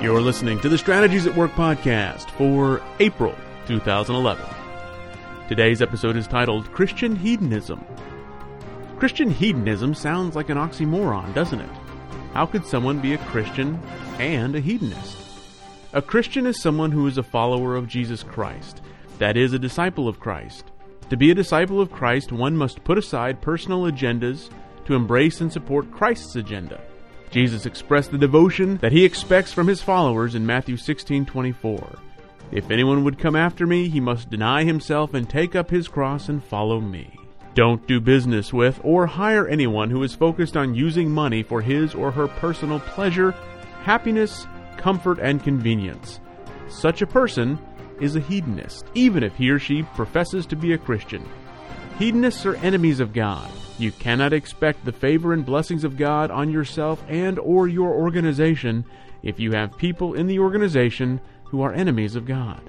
You're listening to the Strategies at Work podcast for April 2011. Today's episode is titled Christian Hedonism. Christian hedonism sounds like an oxymoron, doesn't it? How could someone be a Christian and a hedonist? A Christian is someone who is a follower of Jesus Christ, that is, a disciple of Christ. To be a disciple of Christ, one must put aside personal agendas to embrace and support Christ's agenda. Jesus expressed the devotion that he expects from his followers in Matthew 16:24. If anyone would come after me, he must deny himself and take up his cross and follow me. Don't do business with or hire anyone who is focused on using money for his or her personal pleasure, happiness, comfort, and convenience. Such a person is a hedonist, even if he or she professes to be a Christian. Hedonists are enemies of God. You cannot expect the favor and blessings of God on yourself and or your organization if you have people in the organization who are enemies of God.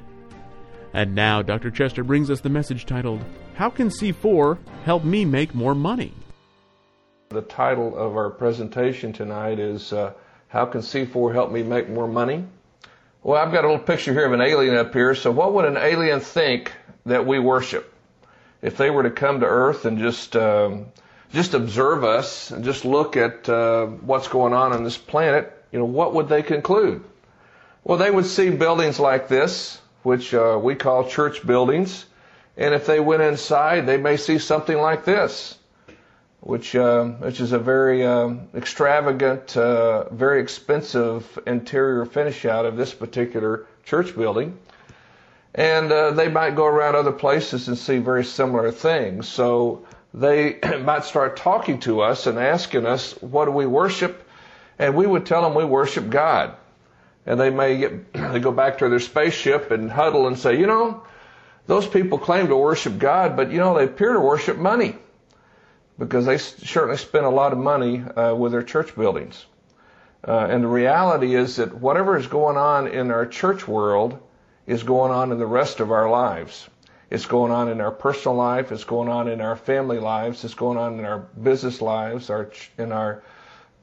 And now Dr. Chester brings us the message titled, How Can C4 Help Me Make More Money? The title of our presentation tonight is uh, How Can C4 Help Me Make More Money? Well, I've got a little picture here of an alien up here. So, what would an alien think that we worship? If they were to come to Earth and just um, just observe us and just look at uh, what's going on on this planet, you know, what would they conclude? Well, they would see buildings like this, which uh, we call church buildings, and if they went inside, they may see something like this, which uh, which is a very um, extravagant, uh, very expensive interior finish out of this particular church building. And uh, they might go around other places and see very similar things. So they might start talking to us and asking us, what do we worship? And we would tell them we worship God. And they may get, they go back to their spaceship and huddle and say, you know, those people claim to worship God, but you know, they appear to worship money because they certainly spend a lot of money uh, with their church buildings. Uh, and the reality is that whatever is going on in our church world is going on in the rest of our lives. It's going on in our personal life. It's going on in our family lives. It's going on in our business lives, our in our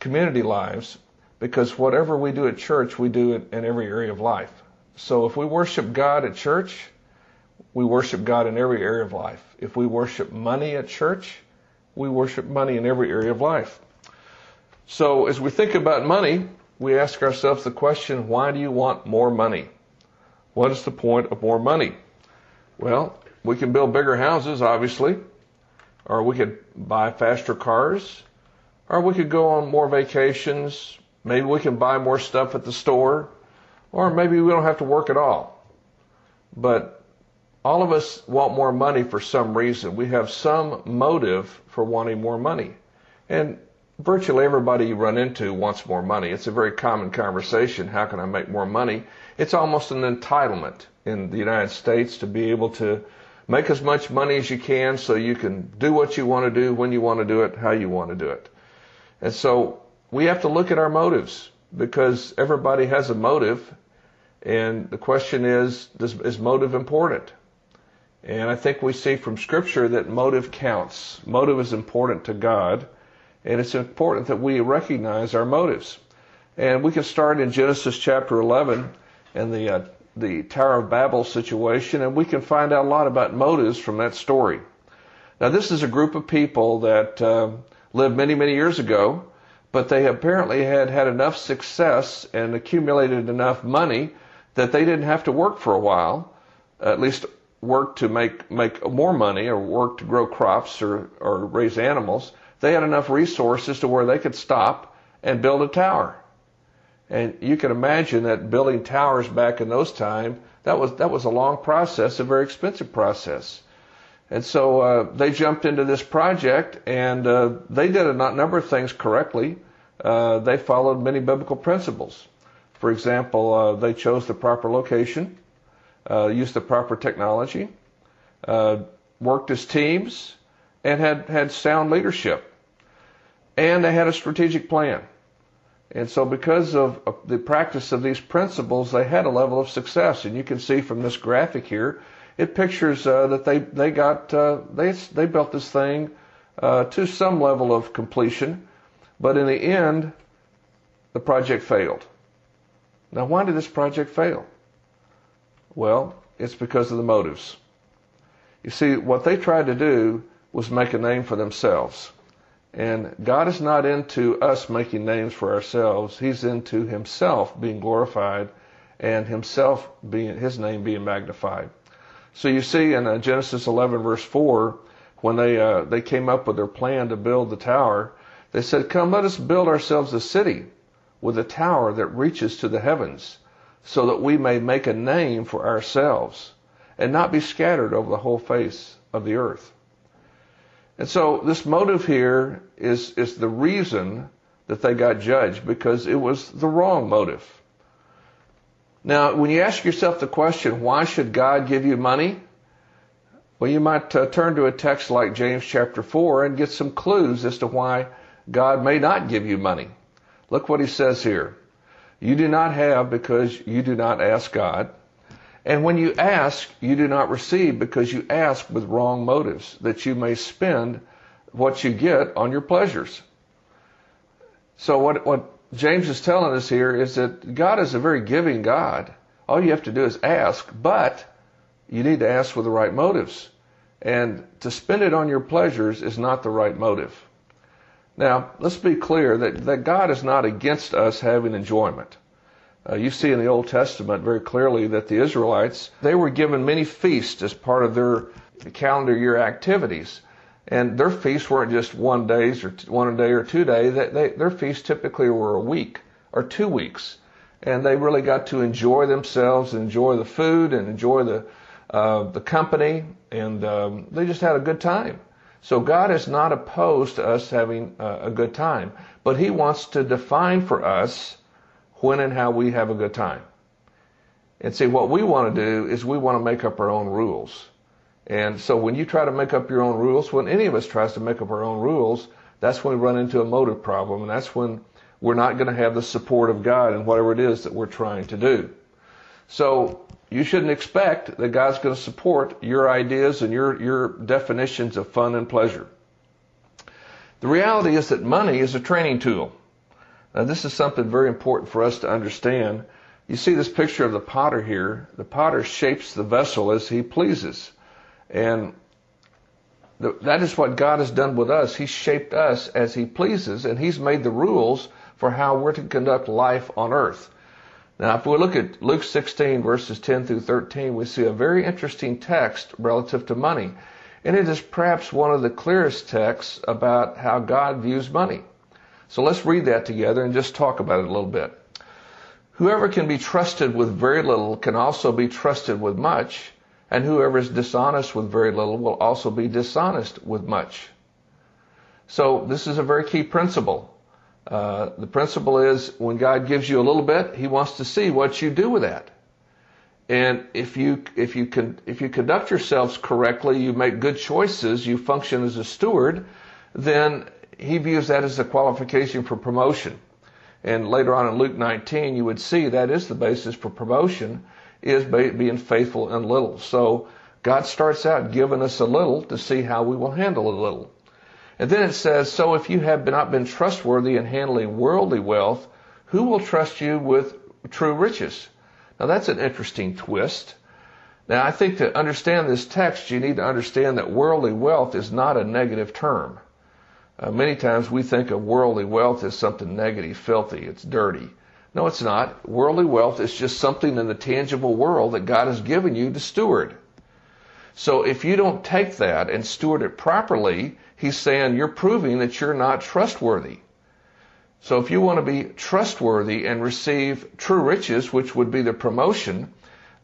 community lives. Because whatever we do at church, we do it in every area of life. So if we worship God at church, we worship God in every area of life. If we worship money at church, we worship money in every area of life. So as we think about money, we ask ourselves the question, why do you want more money? What is the point of more money? Well, we can build bigger houses, obviously, or we could buy faster cars, or we could go on more vacations. Maybe we can buy more stuff at the store, or maybe we don't have to work at all. But all of us want more money for some reason. We have some motive for wanting more money. And virtually everybody you run into wants more money. It's a very common conversation. How can I make more money? It's almost an entitlement in the United States to be able to make as much money as you can so you can do what you want to do, when you want to do it, how you want to do it. And so we have to look at our motives because everybody has a motive. And the question is, does, is motive important? And I think we see from scripture that motive counts. Motive is important to God. And it's important that we recognize our motives. And we can start in Genesis chapter 11 and the uh, the Tower of Babel situation, and we can find out a lot about motives from that story. Now, this is a group of people that uh, lived many, many years ago, but they apparently had had enough success and accumulated enough money that they didn't have to work for a while, at least work to make make more money or work to grow crops or or raise animals. They had enough resources to where they could stop and build a tower. And you can imagine that building towers back in those times, that was, that was a long process, a very expensive process. And so uh, they jumped into this project and uh, they did a number of things correctly. Uh, they followed many biblical principles. For example, uh, they chose the proper location, uh, used the proper technology, uh, worked as teams, and had, had sound leadership. And they had a strategic plan. And so because of the practice of these principles, they had a level of success. And you can see from this graphic here, it pictures uh, that they, they got, uh, they, they built this thing uh, to some level of completion. But in the end, the project failed. Now, why did this project fail? Well, it's because of the motives. You see, what they tried to do was make a name for themselves. And God is not into us making names for ourselves. He's into Himself being glorified and Himself being, His name being magnified. So you see in uh, Genesis 11 verse 4, when they, uh, they came up with their plan to build the tower, they said, come let us build ourselves a city with a tower that reaches to the heavens so that we may make a name for ourselves and not be scattered over the whole face of the earth. And so this motive here is, is the reason that they got judged because it was the wrong motive. Now, when you ask yourself the question, why should God give you money? Well, you might uh, turn to a text like James chapter 4 and get some clues as to why God may not give you money. Look what he says here. You do not have because you do not ask God. And when you ask, you do not receive because you ask with wrong motives, that you may spend what you get on your pleasures. So what, what James is telling us here is that God is a very giving God. All you have to do is ask, but you need to ask with the right motives. And to spend it on your pleasures is not the right motive. Now, let's be clear that, that God is not against us having enjoyment. Uh, you see in the Old Testament very clearly that the Israelites, they were given many feasts as part of their calendar year activities. And their feasts weren't just one days or one day or two days. They, they, their feasts typically were a week or two weeks. And they really got to enjoy themselves, enjoy the food and enjoy the, uh, the company. And um, they just had a good time. So God is not opposed to us having uh, a good time. But He wants to define for us when and how we have a good time. And see, what we want to do is we want to make up our own rules. And so when you try to make up your own rules, when any of us tries to make up our own rules, that's when we run into a motive problem. And that's when we're not going to have the support of God in whatever it is that we're trying to do. So you shouldn't expect that God's going to support your ideas and your, your definitions of fun and pleasure. The reality is that money is a training tool. Now, this is something very important for us to understand. You see this picture of the potter here. The potter shapes the vessel as he pleases. And that is what God has done with us. He's shaped us as he pleases, and he's made the rules for how we're to conduct life on earth. Now, if we look at Luke 16, verses 10 through 13, we see a very interesting text relative to money. And it is perhaps one of the clearest texts about how God views money. So let's read that together and just talk about it a little bit. Whoever can be trusted with very little can also be trusted with much, and whoever is dishonest with very little will also be dishonest with much. So this is a very key principle. Uh, the principle is when God gives you a little bit, He wants to see what you do with that. And if you if you can if you conduct yourselves correctly, you make good choices, you function as a steward, then he views that as a qualification for promotion. And later on in Luke 19, you would see that is the basis for promotion, is being faithful in little. So God starts out giving us a little to see how we will handle a little. And then it says, so if you have not been trustworthy in handling worldly wealth, who will trust you with true riches? Now that's an interesting twist. Now I think to understand this text, you need to understand that worldly wealth is not a negative term. Uh, many times we think of worldly wealth as something negative, filthy, it's dirty. No, it's not. Worldly wealth is just something in the tangible world that God has given you to steward. So if you don't take that and steward it properly, He's saying you're proving that you're not trustworthy. So if you want to be trustworthy and receive true riches, which would be the promotion,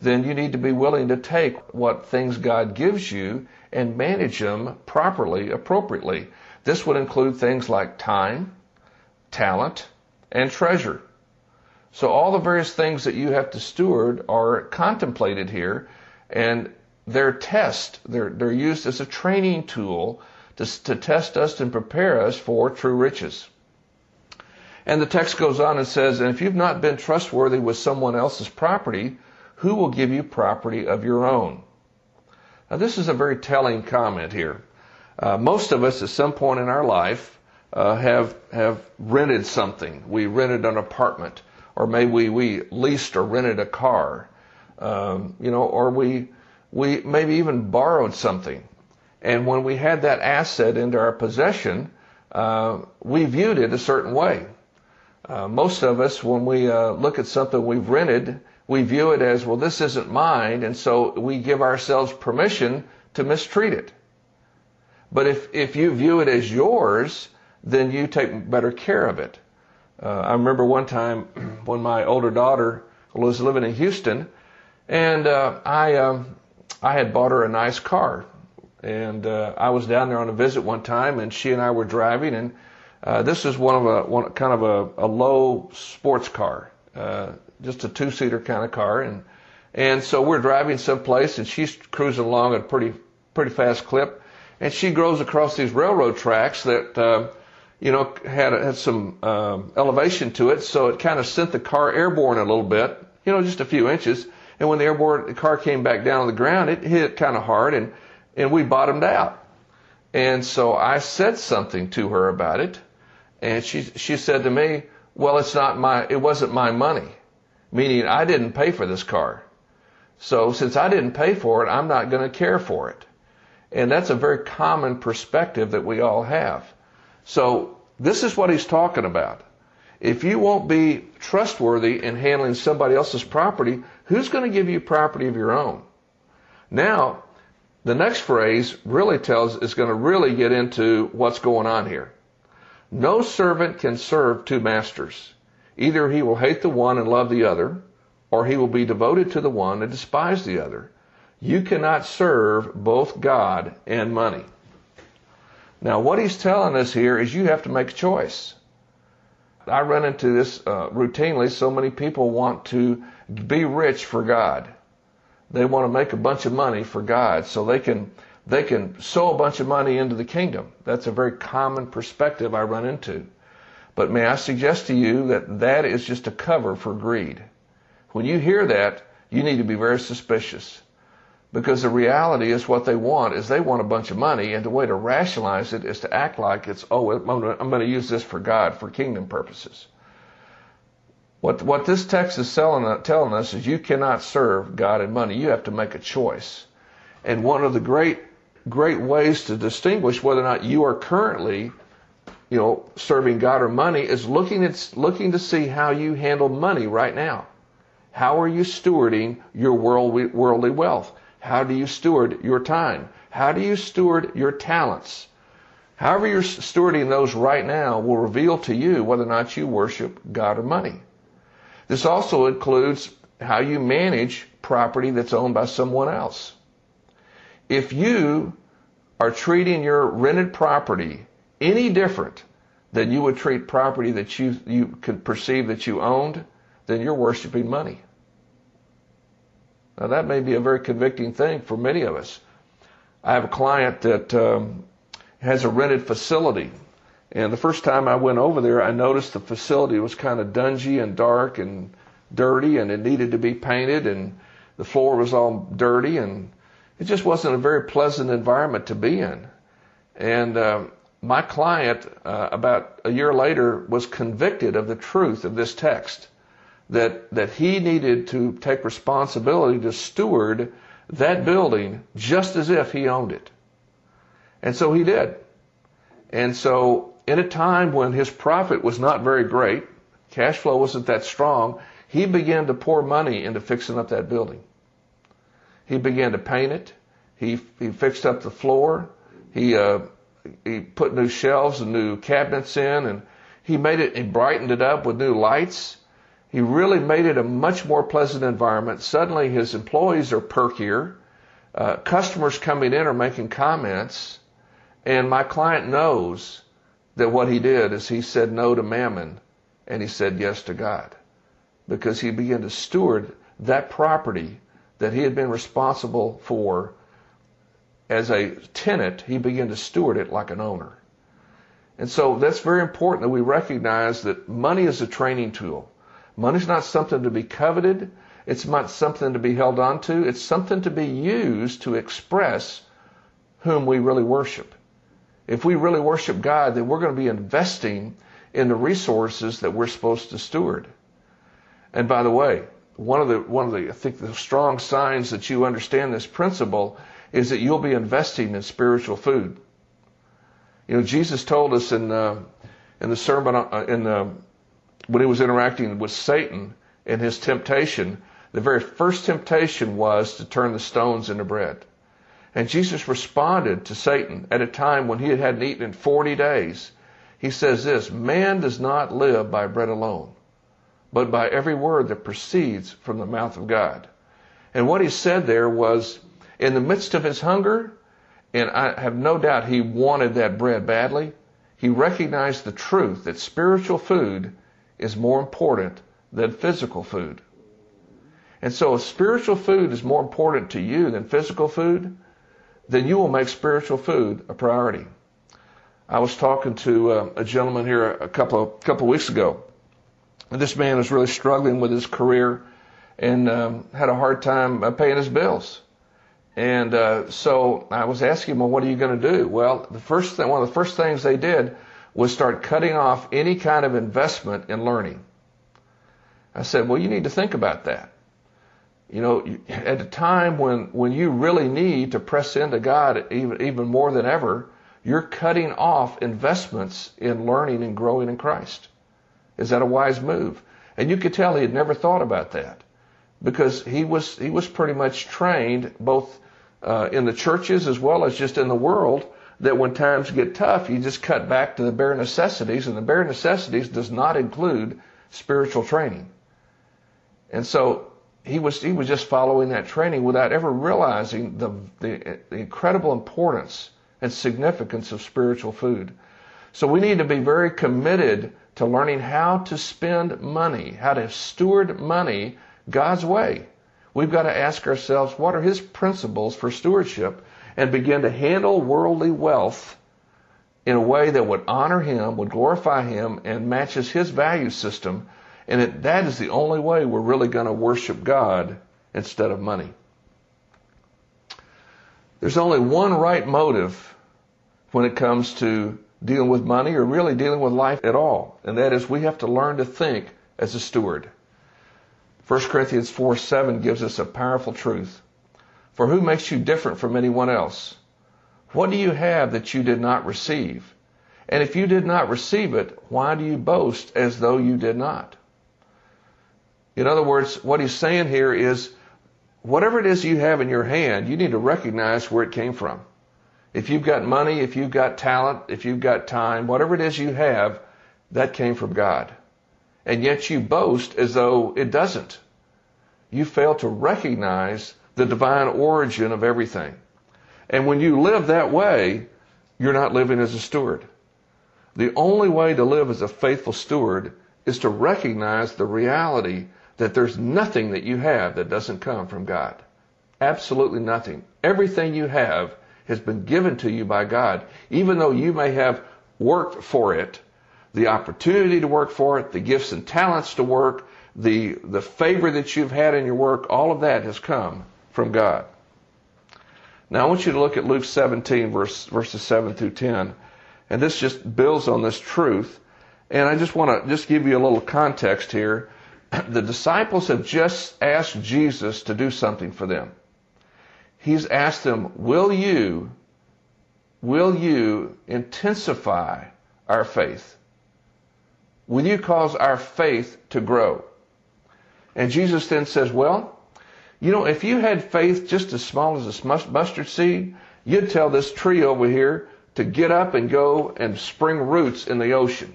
then you need to be willing to take what things God gives you and manage them properly, appropriately. This would include things like time, talent, and treasure. So all the various things that you have to steward are contemplated here, and they're test. They're, they're used as a training tool to, to test us and prepare us for true riches. And the text goes on and says, and if you've not been trustworthy with someone else's property, who will give you property of your own? Now this is a very telling comment here. Uh, most of us, at some point in our life, uh, have have rented something. We rented an apartment, or maybe we, we leased or rented a car, um, you know, or we we maybe even borrowed something, and when we had that asset into our possession, uh, we viewed it a certain way. Uh, most of us, when we uh, look at something we've rented, we view it as, well, this isn't mine, and so we give ourselves permission to mistreat it. But if, if you view it as yours, then you take better care of it. Uh, I remember one time when my older daughter was living in Houston, and uh, I um, I had bought her a nice car, and uh, I was down there on a visit one time, and she and I were driving, and uh, this is one of a one kind of a, a low sports car, uh, just a two seater kind of car, and and so we're driving someplace, and she's cruising along at a pretty pretty fast clip, and she goes across these railroad tracks that. Uh, you know, had had some um, elevation to it, so it kind of sent the car airborne a little bit, you know, just a few inches. And when the airborne the car came back down on the ground, it hit kind of hard, and and we bottomed out. And so I said something to her about it, and she she said to me, "Well, it's not my it wasn't my money," meaning I didn't pay for this car. So since I didn't pay for it, I'm not going to care for it. And that's a very common perspective that we all have. So this is what he's talking about. If you won't be trustworthy in handling somebody else's property, who's going to give you property of your own? Now, the next phrase really tells is going to really get into what's going on here. No servant can serve two masters. Either he will hate the one and love the other, or he will be devoted to the one and despise the other. You cannot serve both God and money. Now, what he's telling us here is you have to make a choice. I run into this uh, routinely. So many people want to be rich for God. They want to make a bunch of money for God so they can they can sow a bunch of money into the kingdom. That's a very common perspective I run into. But may I suggest to you that that is just a cover for greed. When you hear that, you need to be very suspicious. Because the reality is what they want is they want a bunch of money, and the way to rationalize it is to act like it's, oh, I'm going to use this for God, for kingdom purposes. What, what this text is telling, us is you cannot serve God and money. You have to make a choice. And one of the great, great ways to distinguish whether or not you are currently, you know, serving God or money is looking at, looking to see how you handle money right now. How are you stewarding your worldly, worldly wealth? How do you steward your time? How do you steward your talents? However you're stewarding those right now will reveal to you whether or not you worship God or money. This also includes how you manage property that's owned by someone else. If you are treating your rented property any different than you would treat property that you, you could perceive that you owned, then you're worshiping money. Now that may be a very convicting thing for many of us. I have a client that um, has a rented facility, and the first time I went over there, I noticed the facility was kind of dungy and dark and dirty, and it needed to be painted, and the floor was all dirty, and it just wasn't a very pleasant environment to be in. And uh, my client, uh, about a year later, was convicted of the truth of this text that, that he needed to take responsibility to steward that building just as if he owned it. And so he did. And so in a time when his profit was not very great, cash flow wasn't that strong, he began to pour money into fixing up that building. He began to paint it. He, he fixed up the floor. He, uh, he put new shelves and new cabinets in and he made it, he brightened it up with new lights. He really made it a much more pleasant environment. Suddenly his employees are perkier. Uh, customers coming in are making comments. And my client knows that what he did is he said no to mammon and he said yes to God. Because he began to steward that property that he had been responsible for as a tenant, he began to steward it like an owner. And so that's very important that we recognize that money is a training tool. Money's not something to be coveted. It's not something to be held on to. It's something to be used to express whom we really worship. If we really worship God, then we're going to be investing in the resources that we're supposed to steward. And by the way, one of the one of the I think the strong signs that you understand this principle is that you'll be investing in spiritual food. You know, Jesus told us in uh, in the sermon uh, in the when he was interacting with Satan in his temptation, the very first temptation was to turn the stones into bread. And Jesus responded to Satan at a time when he had hadn't eaten in 40 days. He says this, man does not live by bread alone, but by every word that proceeds from the mouth of God. And what he said there was, in the midst of his hunger, and I have no doubt he wanted that bread badly, he recognized the truth that spiritual food is more important than physical food. And so if spiritual food is more important to you than physical food, then you will make spiritual food a priority. I was talking to uh, a gentleman here a couple of, couple of weeks ago. And this man was really struggling with his career and um, had a hard time uh, paying his bills. And uh, so I was asking him, well, what are you going to do? Well, the first thing, one of the first things they did was start cutting off any kind of investment in learning. I said, well, you need to think about that. You know, at a time when, when you really need to press into God even, even more than ever, you're cutting off investments in learning and growing in Christ. Is that a wise move? And you could tell he had never thought about that because he was, he was pretty much trained both uh, in the churches as well as just in the world that when times get tough, you just cut back to the bare necessities, and the bare necessities does not include spiritual training. And so he was he was just following that training without ever realizing the, the, the incredible importance and significance of spiritual food. So we need to be very committed to learning how to spend money, how to steward money God's way. We've got to ask ourselves what are his principles for stewardship and begin to handle worldly wealth in a way that would honor him, would glorify him, and matches his value system. And it, that is the only way we're really going to worship God instead of money. There's only one right motive when it comes to dealing with money or really dealing with life at all, and that is we have to learn to think as a steward. 1 Corinthians 4 7 gives us a powerful truth. For who makes you different from anyone else? What do you have that you did not receive? And if you did not receive it, why do you boast as though you did not? In other words, what he's saying here is whatever it is you have in your hand, you need to recognize where it came from. If you've got money, if you've got talent, if you've got time, whatever it is you have, that came from God. And yet you boast as though it doesn't. You fail to recognize the divine origin of everything. And when you live that way, you're not living as a steward. The only way to live as a faithful steward is to recognize the reality that there's nothing that you have that doesn't come from God. Absolutely nothing. Everything you have has been given to you by God, even though you may have worked for it, the opportunity to work for it, the gifts and talents to work, the, the favor that you've had in your work, all of that has come from God. Now I want you to look at Luke 17 verse, verses 7 through 10. And this just builds on this truth. And I just want to just give you a little context here. The disciples have just asked Jesus to do something for them. He's asked them, will you, will you intensify our faith? Will you cause our faith to grow? And Jesus then says, well, you know, if you had faith just as small as a mustard seed, you'd tell this tree over here to get up and go and spring roots in the ocean.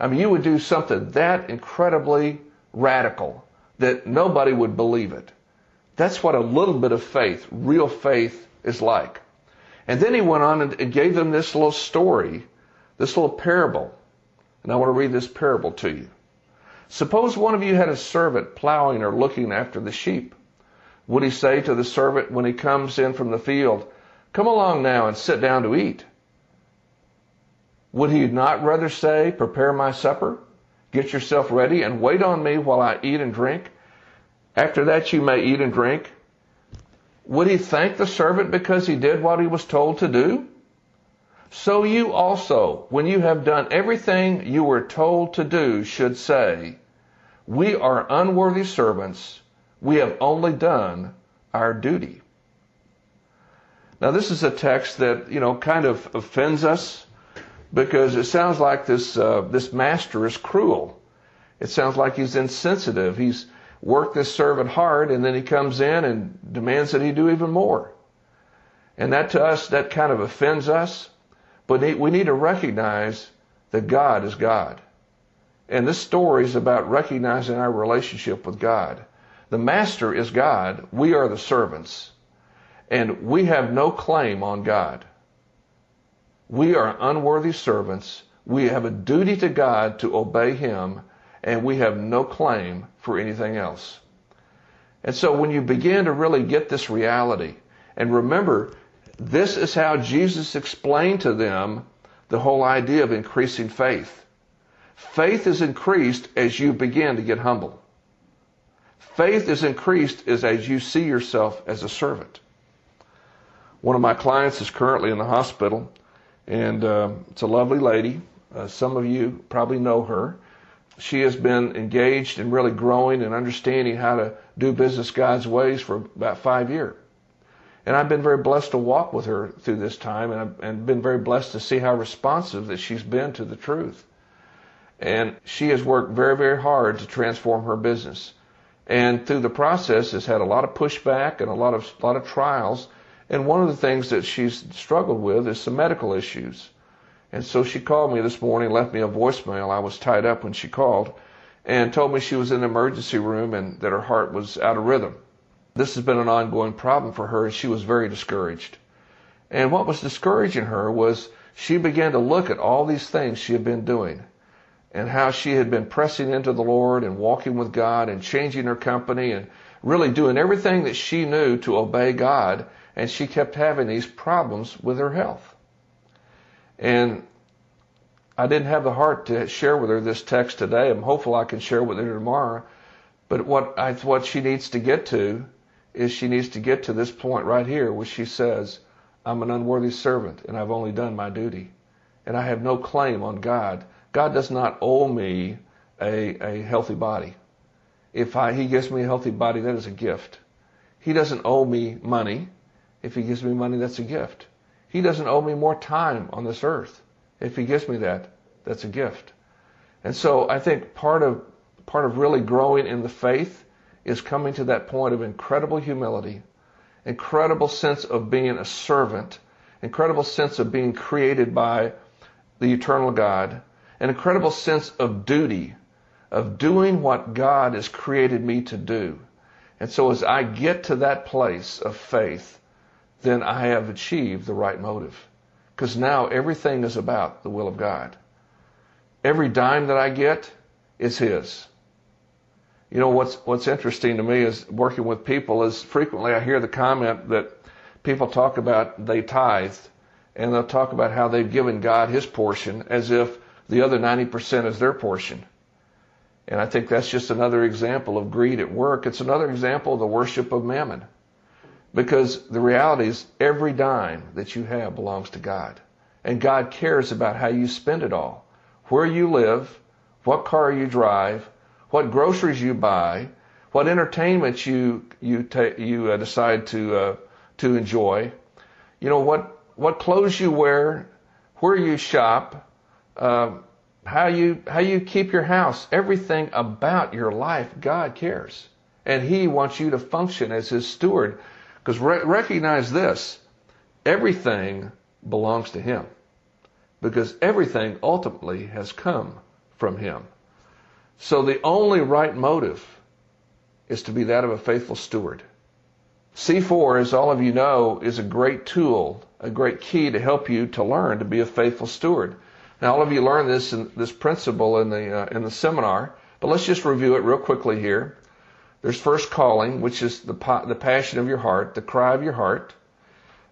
I mean, you would do something that incredibly radical that nobody would believe it. That's what a little bit of faith, real faith, is like. And then he went on and gave them this little story, this little parable. And I want to read this parable to you. Suppose one of you had a servant plowing or looking after the sheep. Would he say to the servant when he comes in from the field, Come along now and sit down to eat? Would he not rather say, Prepare my supper, get yourself ready, and wait on me while I eat and drink? After that you may eat and drink. Would he thank the servant because he did what he was told to do? So you also, when you have done everything you were told to do, should say, We are unworthy servants. We have only done our duty. Now, this is a text that, you know, kind of offends us because it sounds like this, uh, this master is cruel. It sounds like he's insensitive. He's worked this servant hard and then he comes in and demands that he do even more. And that to us, that kind of offends us. But we need to recognize that God is God. And this story is about recognizing our relationship with God. The master is God. We are the servants. And we have no claim on God. We are unworthy servants. We have a duty to God to obey Him, and we have no claim for anything else. And so when you begin to really get this reality, and remember, this is how Jesus explained to them the whole idea of increasing faith. Faith is increased as you begin to get humble. Faith is increased as, as you see yourself as a servant. One of my clients is currently in the hospital, and uh, it's a lovely lady. Uh, some of you probably know her. She has been engaged in really growing and understanding how to do business God's ways for about five years. And I've been very blessed to walk with her through this time, and I've and been very blessed to see how responsive that she's been to the truth. And she has worked very, very hard to transform her business. And through the process has had a lot of pushback and a lot of, a lot of trials and one of the things that she's struggled with is some medical issues. And so she called me this morning, left me a voicemail. I was tied up when she called and told me she was in the emergency room and that her heart was out of rhythm. This has been an ongoing problem for her and she was very discouraged. And what was discouraging her was she began to look at all these things she had been doing and how she had been pressing into the Lord and walking with God and changing her company and really doing everything that she knew to obey God and she kept having these problems with her health. And I didn't have the heart to share with her this text today. I'm hopeful I can share with her tomorrow. But what I, what she needs to get to is she needs to get to this point right here where she says, I'm an unworthy servant and I've only done my duty. And I have no claim on God. God does not owe me a, a healthy body. If I, He gives me a healthy body, that is a gift. He doesn't owe me money. If he gives me money, that's a gift. He doesn't owe me more time on this earth. If he gives me that, that's a gift. And so I think part of part of really growing in the faith is coming to that point of incredible humility, incredible sense of being a servant, incredible sense of being created by the eternal God, an incredible sense of duty, of doing what God has created me to do. And so as I get to that place of faith, then I have achieved the right motive. Because now everything is about the will of God. Every dime that I get is His. You know, what's, what's interesting to me is working with people is frequently I hear the comment that people talk about they tithe and they'll talk about how they've given God His portion as if the other 90% is their portion. And I think that's just another example of greed at work. It's another example of the worship of mammon. Because the reality is every dime that you have belongs to God. And God cares about how you spend it all. Where you live, what car you drive, what groceries you buy, what entertainment you you ta- you uh, decide to uh, to enjoy. You know what what clothes you wear, where you shop, uh, how you how you keep your house. Everything about your life, God cares, and He wants you to function as His steward because re- recognize this everything belongs to Him. Because everything ultimately has come from Him. So the only right motive is to be that of a faithful steward. C4, as all of you know, is a great tool, a great key to help you to learn to be a faithful steward. Now, all of you learned this in, this principle in the uh, in the seminar, but let's just review it real quickly here. There's first calling, which is the, the passion of your heart, the cry of your heart.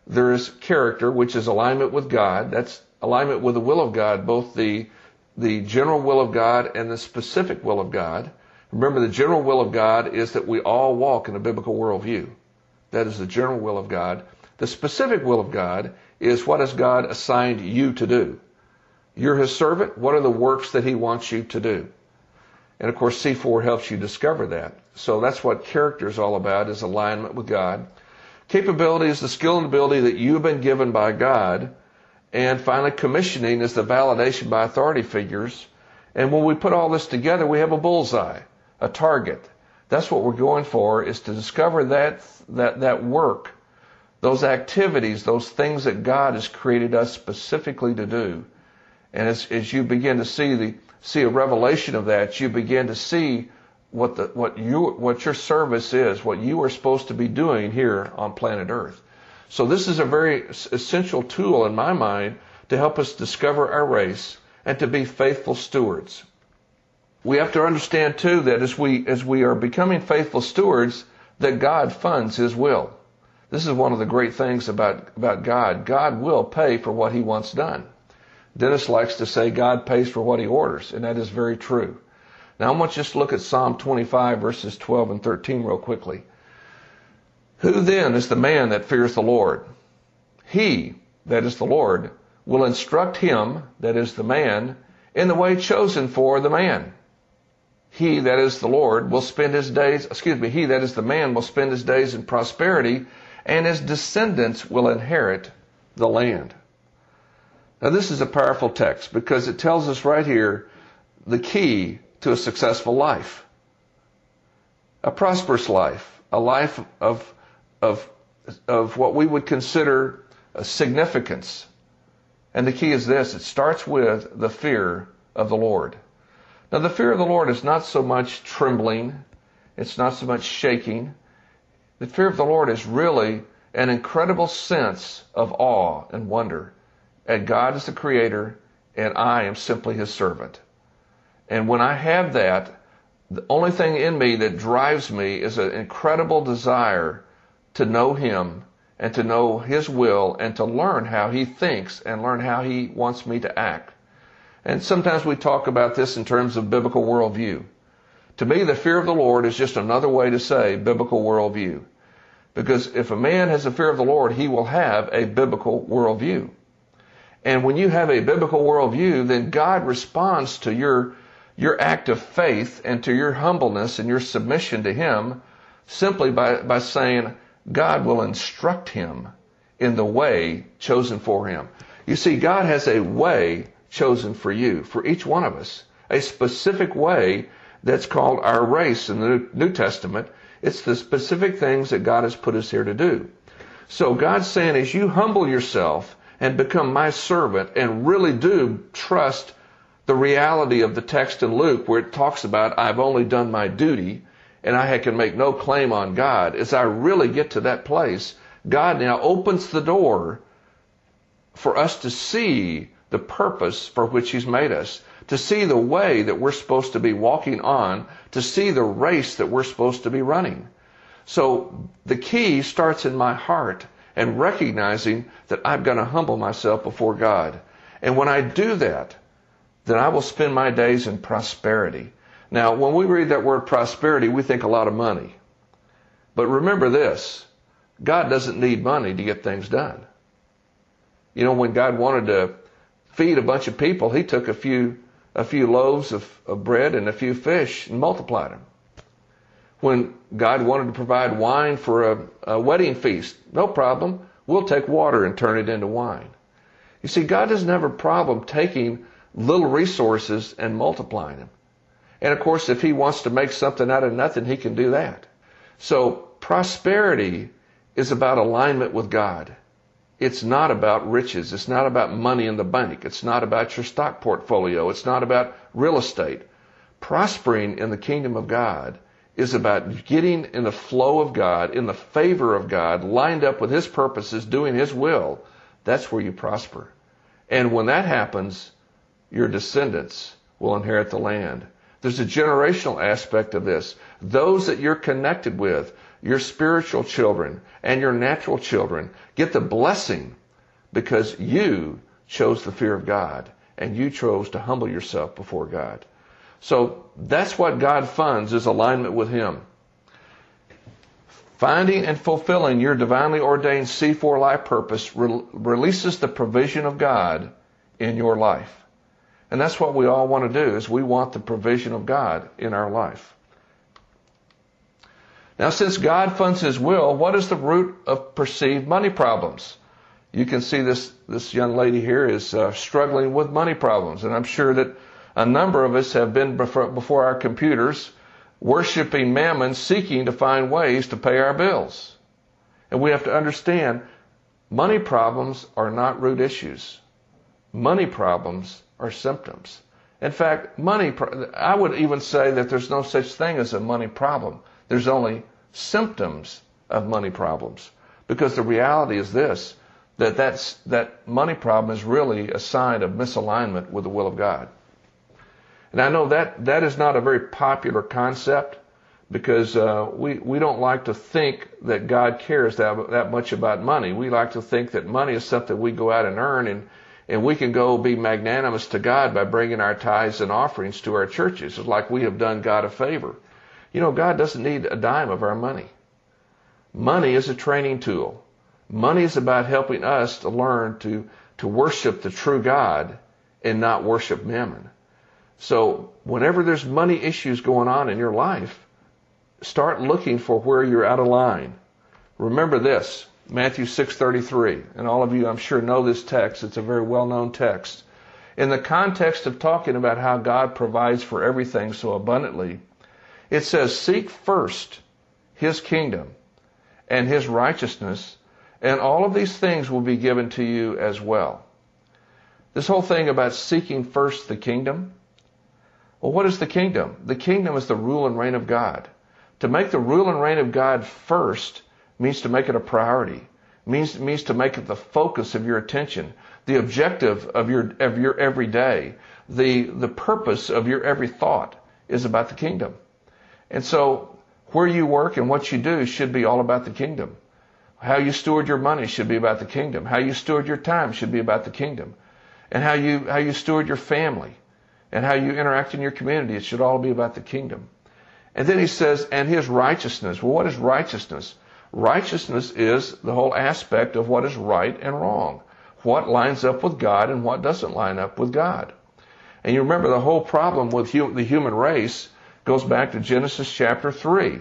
There's character, which is alignment with God. That's alignment with the will of God, both the, the general will of God and the specific will of God. Remember, the general will of God is that we all walk in a biblical worldview. That is the general will of God. The specific will of God is what has God assigned you to do. You're his servant. What are the works that he wants you to do? And of course, C4 helps you discover that. So that's what character is all about, is alignment with God. Capability is the skill and ability that you have been given by God. And finally, commissioning is the validation by authority figures. And when we put all this together, we have a bullseye, a target. That's what we're going for, is to discover that, that, that work, those activities, those things that God has created us specifically to do. And as, as you begin to see the, see a revelation of that, you begin to see what the, what you, what your service is, what you are supposed to be doing here on planet Earth. So this is a very essential tool in my mind to help us discover our race and to be faithful stewards. We have to understand too that as we, as we are becoming faithful stewards, that God funds His will. This is one of the great things about, about God. God will pay for what He wants done. Dennis likes to say God pays for what He orders, and that is very true. Now I want you to look at Psalm 25 verses 12 and 13 real quickly. Who then is the man that fears the Lord? He, that is the Lord, will instruct him, that is the man, in the way chosen for the man. He, that is the Lord, will spend his days, excuse me, he, that is the man, will spend his days in prosperity, and his descendants will inherit the land. Now this is a powerful text because it tells us right here the key to a successful life. A prosperous life, a life of, of, of what we would consider a significance. And the key is this, it starts with the fear of the Lord. Now the fear of the Lord is not so much trembling, it's not so much shaking. The fear of the Lord is really an incredible sense of awe and wonder And God is the creator and I am simply his servant. And when I have that, the only thing in me that drives me is an incredible desire to know Him and to know His will and to learn how He thinks and learn how He wants me to act. And sometimes we talk about this in terms of biblical worldview. To me, the fear of the Lord is just another way to say biblical worldview. Because if a man has a fear of the Lord, he will have a biblical worldview. And when you have a biblical worldview, then God responds to your your act of faith and to your humbleness and your submission to Him simply by, by saying, God will instruct him in the way chosen for him. You see, God has a way chosen for you, for each one of us, a specific way that's called our race in the New Testament. It's the specific things that God has put us here to do. So God's saying, as you humble yourself and become my servant and really do trust the reality of the text in Luke where it talks about, I've only done my duty and I can make no claim on God, as I really get to that place, God now opens the door for us to see the purpose for which He's made us, to see the way that we're supposed to be walking on, to see the race that we're supposed to be running. So the key starts in my heart and recognizing that I've got to humble myself before God. And when I do that, then I will spend my days in prosperity. Now, when we read that word prosperity, we think a lot of money. But remember this God doesn't need money to get things done. You know, when God wanted to feed a bunch of people, He took a few, a few loaves of, of bread and a few fish and multiplied them. When God wanted to provide wine for a, a wedding feast, no problem. We'll take water and turn it into wine. You see, God doesn't have a problem taking little resources and multiplying them. And of course, if he wants to make something out of nothing, he can do that. So prosperity is about alignment with God. It's not about riches. It's not about money in the bank. It's not about your stock portfolio. It's not about real estate. Prospering in the kingdom of God is about getting in the flow of God, in the favor of God, lined up with His purposes, doing His will. That's where you prosper. And when that happens, your descendants will inherit the land. There's a generational aspect of this. Those that you're connected with, your spiritual children and your natural children, get the blessing because you chose the fear of God and you chose to humble yourself before God. So that's what God funds is alignment with Him. Finding and fulfilling your divinely ordained C4 life purpose re- releases the provision of God in your life. And that's what we all want to do is we want the provision of God in our life. Now, since God funds His will, what is the root of perceived money problems? You can see this, this young lady here is uh, struggling with money problems. And I'm sure that a number of us have been before, before our computers worshiping mammon, seeking to find ways to pay our bills. And we have to understand money problems are not root issues. Money problems are symptoms. In fact, money, I would even say that there's no such thing as a money problem. There's only symptoms of money problems. Because the reality is this, that that's, that money problem is really a sign of misalignment with the will of God. And I know that that is not a very popular concept because uh, we we don't like to think that God cares that that much about money. We like to think that money is something we go out and earn, and and we can go be magnanimous to God by bringing our tithes and offerings to our churches. It's like we have done God a favor. You know, God doesn't need a dime of our money. Money is a training tool. Money is about helping us to learn to to worship the true God and not worship mammon. So whenever there's money issues going on in your life, start looking for where you're out of line. Remember this, Matthew 6:33, and all of you I'm sure know this text. It's a very well-known text. In the context of talking about how God provides for everything so abundantly, it says, "Seek first his kingdom and his righteousness, and all of these things will be given to you as well." This whole thing about seeking first the kingdom, well, what is the kingdom? The kingdom is the rule and reign of God. To make the rule and reign of God first means to make it a priority. Means means to make it the focus of your attention, the objective of your of your every day, the the purpose of your every thought is about the kingdom. And so where you work and what you do should be all about the kingdom. How you steward your money should be about the kingdom. How you steward your time should be about the kingdom. And how you how you steward your family and how you interact in your community. It should all be about the kingdom. And then he says, and his righteousness. Well, what is righteousness? Righteousness is the whole aspect of what is right and wrong. What lines up with God and what doesn't line up with God. And you remember the whole problem with the human race goes back to Genesis chapter 3.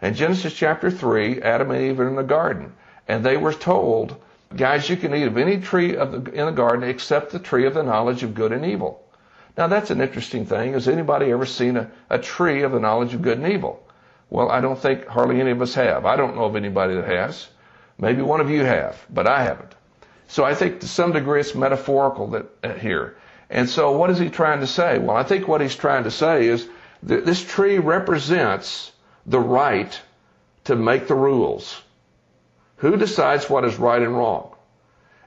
And Genesis chapter 3, Adam and Eve are in the garden. And they were told, guys, you can eat of any tree of the, in the garden except the tree of the knowledge of good and evil. Now that's an interesting thing. Has anybody ever seen a, a tree of the knowledge of good and evil? Well, I don't think hardly any of us have. I don't know of anybody that has. Maybe one of you have, but I haven't. So I think to some degree it's metaphorical that uh, here. And so what is he trying to say? Well, I think what he's trying to say is that this tree represents the right to make the rules. Who decides what is right and wrong?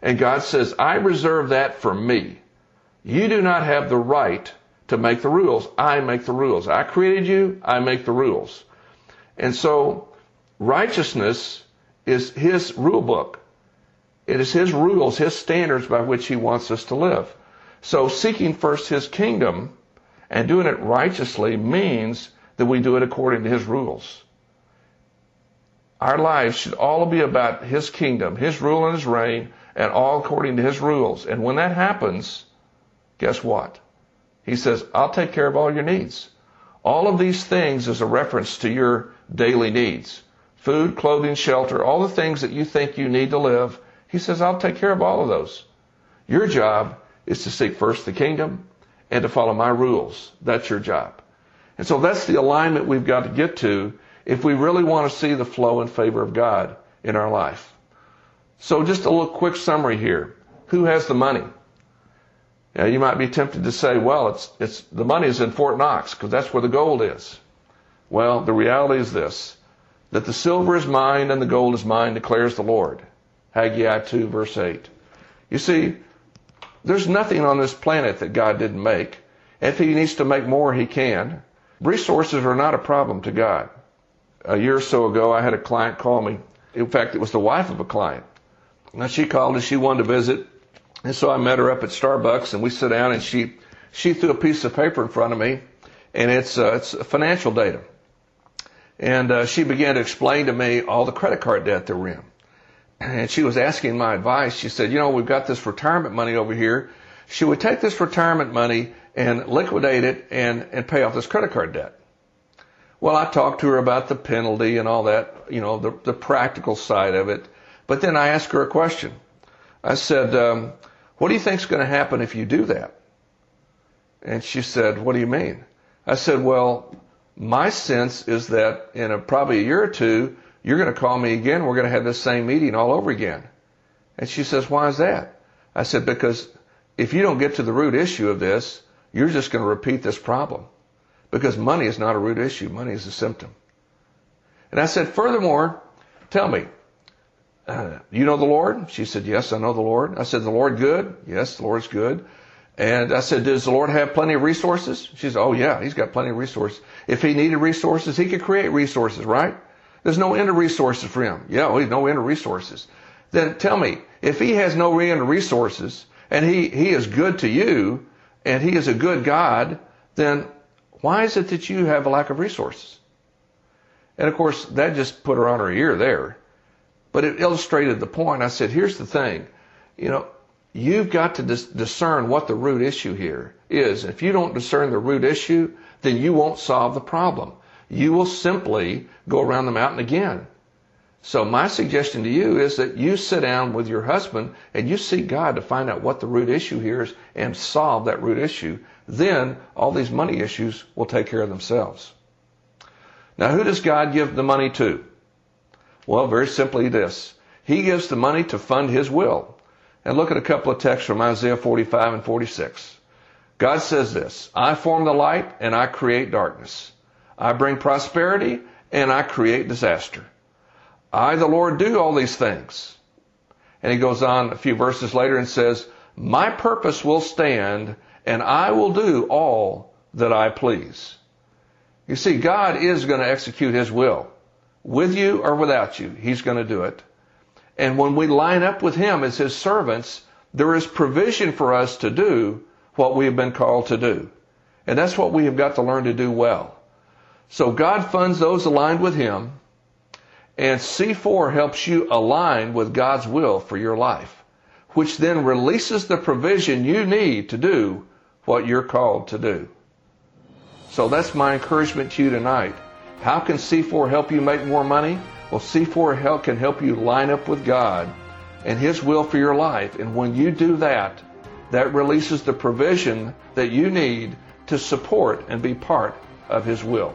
And God says, I reserve that for me. You do not have the right to make the rules. I make the rules. I created you. I make the rules. And so righteousness is his rule book. It is his rules, his standards by which he wants us to live. So seeking first his kingdom and doing it righteously means that we do it according to his rules. Our lives should all be about his kingdom, his rule and his reign, and all according to his rules. And when that happens, guess what? He says, I'll take care of all your needs. All of these things is a reference to your daily needs. Food, clothing, shelter, all the things that you think you need to live. He says, I'll take care of all of those. Your job is to seek first the kingdom and to follow my rules. That's your job. And so that's the alignment we've got to get to if we really want to see the flow and favor of God in our life. So just a little quick summary here. Who has the money? Now, you might be tempted to say, well, it's, it's, the money is in Fort Knox because that's where the gold is. Well, the reality is this, that the silver is mine and the gold is mine, declares the Lord. Haggai 2 verse 8. You see, there's nothing on this planet that God didn't make. If he needs to make more, he can. Resources are not a problem to God. A year or so ago, I had a client call me. In fact, it was the wife of a client. Now she called and she wanted to visit and so I met her up at Starbucks and we sit down and she, she threw a piece of paper in front of me and it's, uh, it's financial data. And, uh, she began to explain to me all the credit card debt that we're in. And she was asking my advice. She said, you know, we've got this retirement money over here. Should we take this retirement money and liquidate it and, and pay off this credit card debt. Well, I talked to her about the penalty and all that, you know, the, the practical side of it. But then I asked her a question. I said, um, what do you think is going to happen if you do that? And she said, what do you mean? I said, well, my sense is that in a, probably a year or two, you're going to call me again. We're going to have this same meeting all over again. And she says, why is that? I said, because if you don't get to the root issue of this, you're just going to repeat this problem. Because money is not a root issue. Money is a symptom. And I said, furthermore, tell me, uh, you know the Lord? She said, yes, I know the Lord. I said, the Lord good? Yes, the Lord's good. And I said, does the Lord have plenty of resources? She said, oh yeah, he's got plenty of resources. If he needed resources, he could create resources, right? There's no end of resources for him. Yeah, well, no end of resources. Then tell me, if he has no end of resources and he, he is good to you and he is a good God, then why is it that you have a lack of resources? And of course, that just put her on her ear there. But it illustrated the point. I said, here's the thing. You know, you've got to dis- discern what the root issue here is. If you don't discern the root issue, then you won't solve the problem. You will simply go around the mountain again. So my suggestion to you is that you sit down with your husband and you seek God to find out what the root issue here is and solve that root issue. Then all these money issues will take care of themselves. Now who does God give the money to? Well, very simply this. He gives the money to fund His will. And look at a couple of texts from Isaiah 45 and 46. God says this, I form the light and I create darkness. I bring prosperity and I create disaster. I, the Lord, do all these things. And he goes on a few verses later and says, My purpose will stand and I will do all that I please. You see, God is going to execute his will. With you or without you, he's going to do it. And when we line up with him as his servants, there is provision for us to do what we have been called to do. And that's what we have got to learn to do well. So God funds those aligned with him, and C4 helps you align with God's will for your life, which then releases the provision you need to do what you're called to do. So that's my encouragement to you tonight. How can C4 help you make more money? Well, C4 help can help you line up with God and His will for your life. And when you do that, that releases the provision that you need to support and be part of His will.